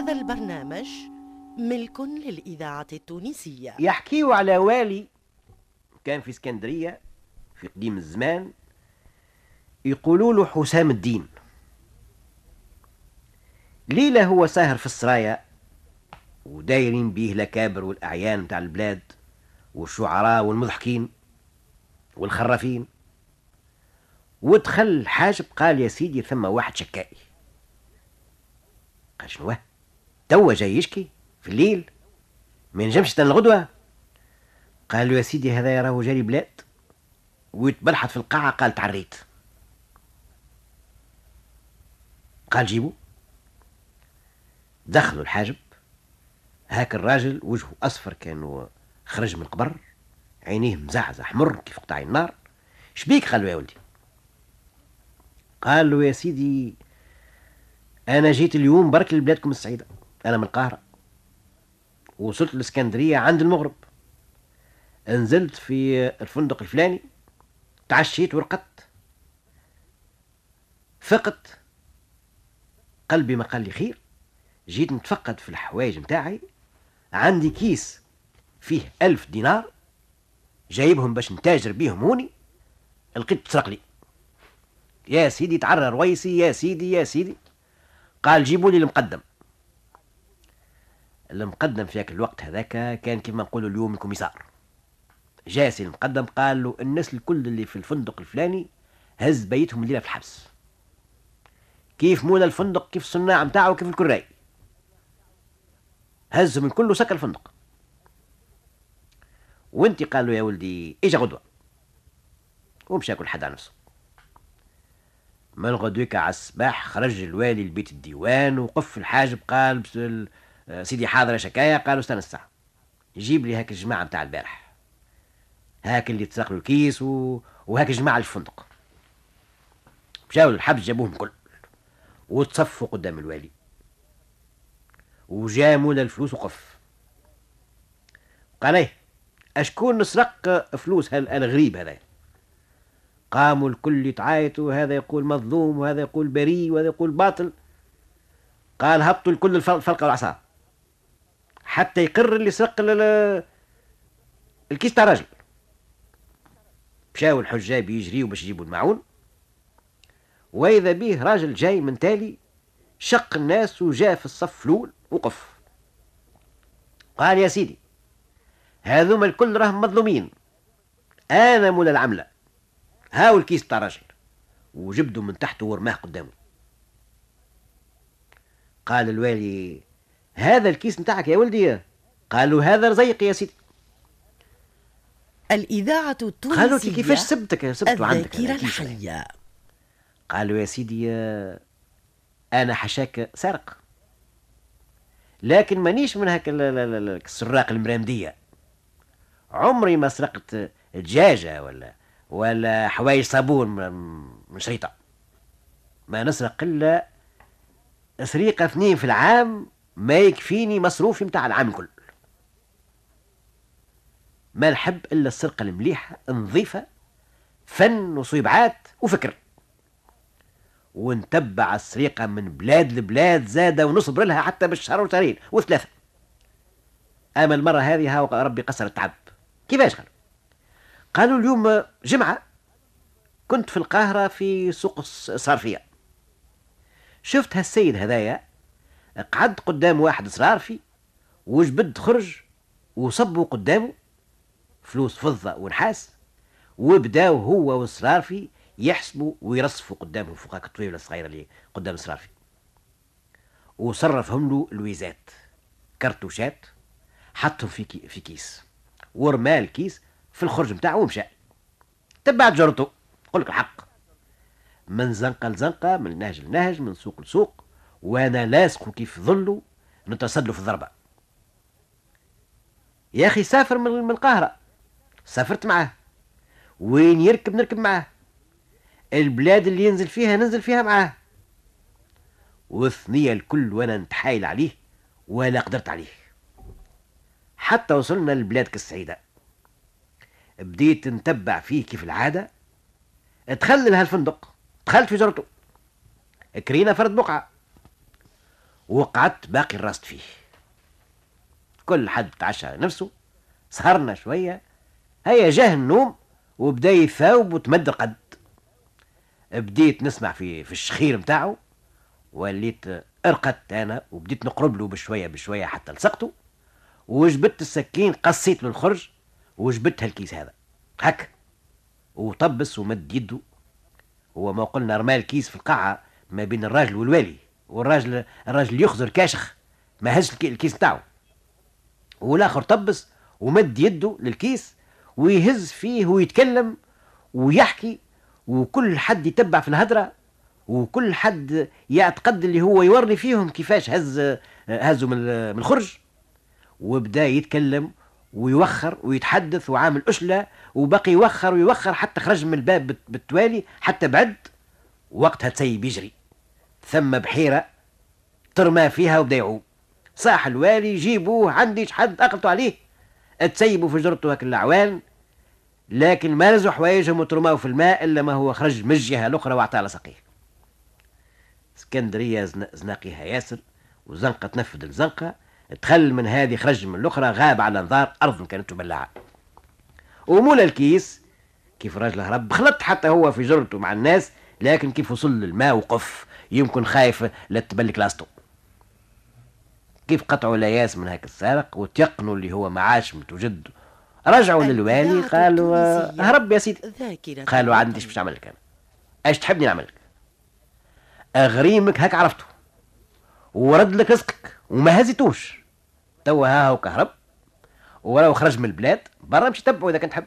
هذا البرنامج ملك للإذاعة التونسية. يحكيوا على والي كان في اسكندرية في قديم الزمان يقولوا له حسام الدين. ليلة هو ساهر في السرايا ودايرين بيه الأكابر والأعيان متاع البلاد والشعراء والمضحكين والخرافين. ودخل الحاجب قال يا سيدي ثم واحد شكائي قال شنو توا جاي يشكي في الليل. ما ينجمش تن الغدوة قال له يا سيدي هذا يراه جاري بلاد. ويتبلحط في القاعة قال تعريت. قال جيبوا دخلوا الحاجب. هاك الراجل وجهه أصفر كان خرج من القبر. عينيه مزعزع مر كيف قطع النار. شبيك قال له يا ولدي؟ قال له يا سيدي أنا جيت اليوم برك لبلادكم السعيدة. أنا من القاهرة. وصلت الإسكندرية عند المغرب. نزلت في الفندق الفلاني تعشيت ورقدت. فقت قلبي ما قال لي خير. جيت نتفقد في الحوايج متاعي. عندي كيس فيه ألف دينار. جايبهم باش نتاجر بيهم هوني. لقيت تسرق لي. يا سيدي تعرى رويسي يا سيدي يا سيدي. قال جيبوا لي المقدم. المقدم في ذاك الوقت هذاك كان كما نقولوا اليوم الكوميسار. جاسي المقدم قال له الناس الكل اللي في الفندق الفلاني هز بيتهم الليلة في الحبس. كيف مولا الفندق؟ كيف الصناع متاعه؟ كيف الكراي؟ هزهم الكل وسكر الفندق. وانت قال له يا ولدي إجا غدوة. ومشى كل حد على نفسه. من غدوك على الصباح خرج الوالي لبيت الديوان وقف الحاجب قال سيدي حاضر شكاية. قالوا استنى الساعة جيب لي هاك الجماعة متاع البارح. هاك اللي تسرقوا الكيس و... وهاك الجماعة الفندق. مشاو للحبس جابوهم كل. وتصفوا قدام الوالي. وجاموا الفلوس وقف. قال إيه اشكون نسرق فلوس هالغريب هذا؟ قاموا الكل يتعايتوا. هذا يقول مظلوم وهذا يقول بريء وهذا يقول باطل. قال هبطوا الكل الفلقة والعصا. حتى يقر اللي سرق الكيس تاع راجل مشاو الحجاب يجريوا باش يجيبوا المعون. وإذا به راجل جاي من تالي شق الناس وجاء في الصف الأول وقف. قال يا سيدي هذوما الكل راهم مظلومين. أنا مولا العملة. هاو الكيس تاع راجل وجبدوا من تحت ورماه قدامه قال الوالي هذا الكيس نتاعك يا ولدي. قالوا هذا رزيق يا سيدي. الإذاعة التونسية قالوا كيفاش سبتك؟ سبته عندك الذاكرة الحية. قالوا يا سيدي أنا حشاك سرق. لكن مانيش من هاك السراق المرامدية عمري ما سرقت دجاجة ولا ولا حوايج صابون من شريطة. ما نسرق إلا سريقة اثنين في العام ما يكفيني مصروفي متاع العام كل ما نحب إلا السرقة المليحة نظيفة فن وصيبعات وفكر. ونتبع السرقة من بلاد لبلاد زادة ونصبر لها حتى بالشهر وشهرين وثلاثة. أما المرة هذه ها ربي قصر التعب. كيفاش قالوا؟ قالوا اليوم جمعة كنت في القاهرة في سوق الصرفية. شفت هالسيد هذايا قعد قدام واحد صرافي وجبد خرج وصبوا قدامه فلوس فضة ونحاس وبداو هو والصرافي يحسبوا ويرصفوا قدامهم فوق هاك الطويلة الصغيرة اللي قدام الصرافي وصرفهم له لويزات كرتوشات حطهم في كي في كيس ورمى الكيس في الخرج نتاعو ومشى. تبعت جرته قول لك الحق من زنقة لزنقة من نهج لنهج من سوق لسوق وأنا لاصقه كيف ظله نتصد في الضربة. يا أخي سافر من القاهرة. سافرت معاه. وين يركب نركب معاه. البلاد اللي ينزل فيها ننزل فيها معاه. والثنية الكل وأنا نتحايل عليه ولا قدرت عليه. حتى وصلنا لبلاد كالسعيدة. بديت نتبع فيه كيف العادة. ادخل لها الفندق. دخلت في جرته. كرينا فرد بقعة. وقعدت باقي الراست فيه. كل حد تعشى نفسه سهرنا شوية هيا جاه النوم وبدا يثاوب وتمد القد. بديت نسمع في في الشخير متاعه وليت ارقدت أنا وبديت نقرب له بشوية بشوية حتى لصقته وجبت السكين قصيت له الخرج وجبت الكيس هذا. هكا. وطبس ومد يده. هو ما قلنا رمى الكيس في القاعة ما بين الراجل والوالي. والراجل الراجل يخزر كاشخ ما هز الكيس بتاعه. والآخر طبس ومد يده للكيس ويهز فيه ويتكلم ويحكي وكل حد يتبع في الهدرة وكل حد يعتقد اللي هو يوري فيهم كيفاش هز هزوا من الخرج. وبدا يتكلم ويوخر ويتحدث وعامل أشلة وبقي يوخر ويوخر حتى خرج من الباب بالتوالي حتى بعد وقتها تسيب يجري. ثم بحيرة ترمى فيها وبدا صاح الوالي جيبوه عندي حد أقلتوا عليه. تسيبوا في جرته هاك العوان لكن ما نزوا حوايجهم وترماو في الماء إلا ما هو خرج من الجهة الأخرى واعطى على سقيه. اسكندرية زناقيها ياسر وزنقة تنفذ الزنقة دخل من هذه خرج من الأخرى غاب على انظار أرض كانت مبلعه ومولا الكيس كيف راجل هرب خلط حتى هو في جرته مع الناس لكن كيف وصل للماء وقف. يمكن خايف لا تبلك لاسطو كيف قطعوا لياس من هاك السارق وتيقنوا اللي هو معاش متوجد رجعوا للوالي قالوا هرب يا سيدي. قالوا عندي إيش باش نعمل لك أنا؟ إيش تحبني نعمل لك؟ أغريمك هاك عرفته ورد لك رزقك وما هزيتوش. توا ها هو كهرب ولو خرج من البلاد برا مش تبعه إذا كنت تحب.